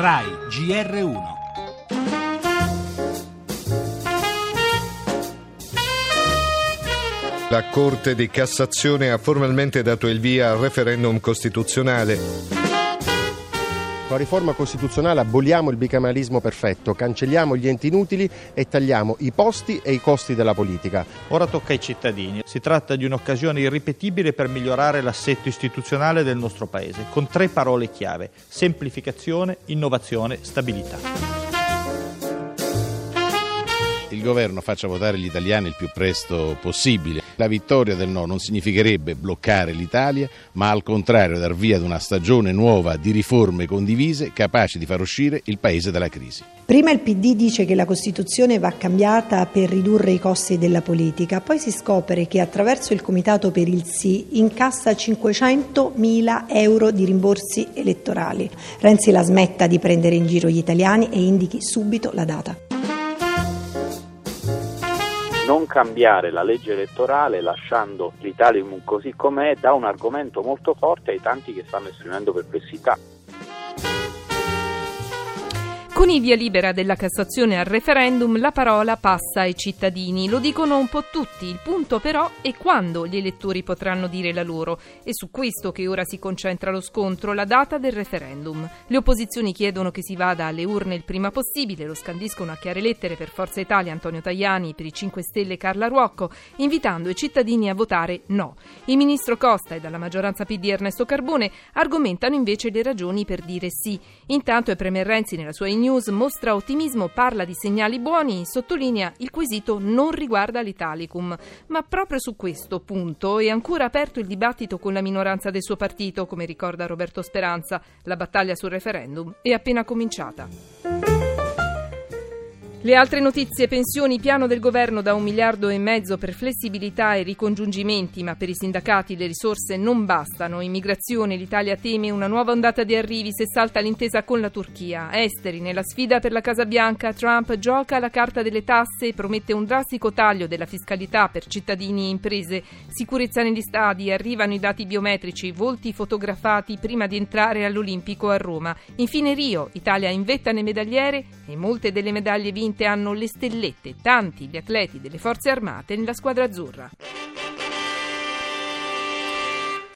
RAI GR1 La Corte di Cassazione ha formalmente dato il via al referendum costituzionale. Con la riforma costituzionale aboliamo il bicameralismo perfetto, cancelliamo gli enti inutili e tagliamo i posti e i costi della politica. Ora tocca ai cittadini. Si tratta di un'occasione irripetibile per migliorare l'assetto istituzionale del nostro Paese, con tre parole chiave: semplificazione, innovazione, stabilità il governo faccia votare gli italiani il più presto possibile. La vittoria del no non significherebbe bloccare l'Italia, ma al contrario dar via ad una stagione nuova di riforme condivise capaci di far uscire il Paese dalla crisi. Prima il PD dice che la Costituzione va cambiata per ridurre i costi della politica, poi si scopre che attraverso il Comitato per il Sì incassa 500 mila euro di rimborsi elettorali. Renzi la smetta di prendere in giro gli italiani e indichi subito la data non cambiare la legge elettorale lasciando l'Italium così com'è dà un argomento molto forte ai tanti che stanno esprimendo perplessità. Con il via libera della Cassazione al referendum la parola passa ai cittadini. Lo dicono un po' tutti. Il punto però è quando gli elettori potranno dire la loro. È su questo che ora si concentra lo scontro, la data del referendum. Le opposizioni chiedono che si vada alle urne il prima possibile, lo scandiscono a chiare lettere per Forza Italia Antonio Tajani, per i 5 Stelle Carla Ruocco, invitando i cittadini a votare no. Il ministro Costa e dalla maggioranza PD Ernesto Carbone argomentano invece le ragioni per dire sì. Intanto è Premier Renzi nella sua news News mostra ottimismo, parla di segnali buoni, sottolinea il quesito non riguarda l'Italicum. Ma proprio su questo punto è ancora aperto il dibattito con la minoranza del suo partito, come ricorda Roberto Speranza. La battaglia sul referendum è appena cominciata. Le altre notizie, pensioni, piano del governo da un miliardo e mezzo per flessibilità e ricongiungimenti, ma per i sindacati le risorse non bastano. Immigrazione, l'Italia teme una nuova ondata di arrivi se salta l'intesa con la Turchia. Esteri, nella sfida per la Casa Bianca, Trump gioca la carta delle tasse e promette un drastico taglio della fiscalità per cittadini e imprese. Sicurezza negli stadi, arrivano i dati biometrici, volti fotografati prima di entrare all'Olimpico a Roma. Infine Rio, Italia in vetta nelle medagliere e molte delle medaglie vinte hanno le stellette, tanti gli atleti delle forze armate nella squadra azzurra.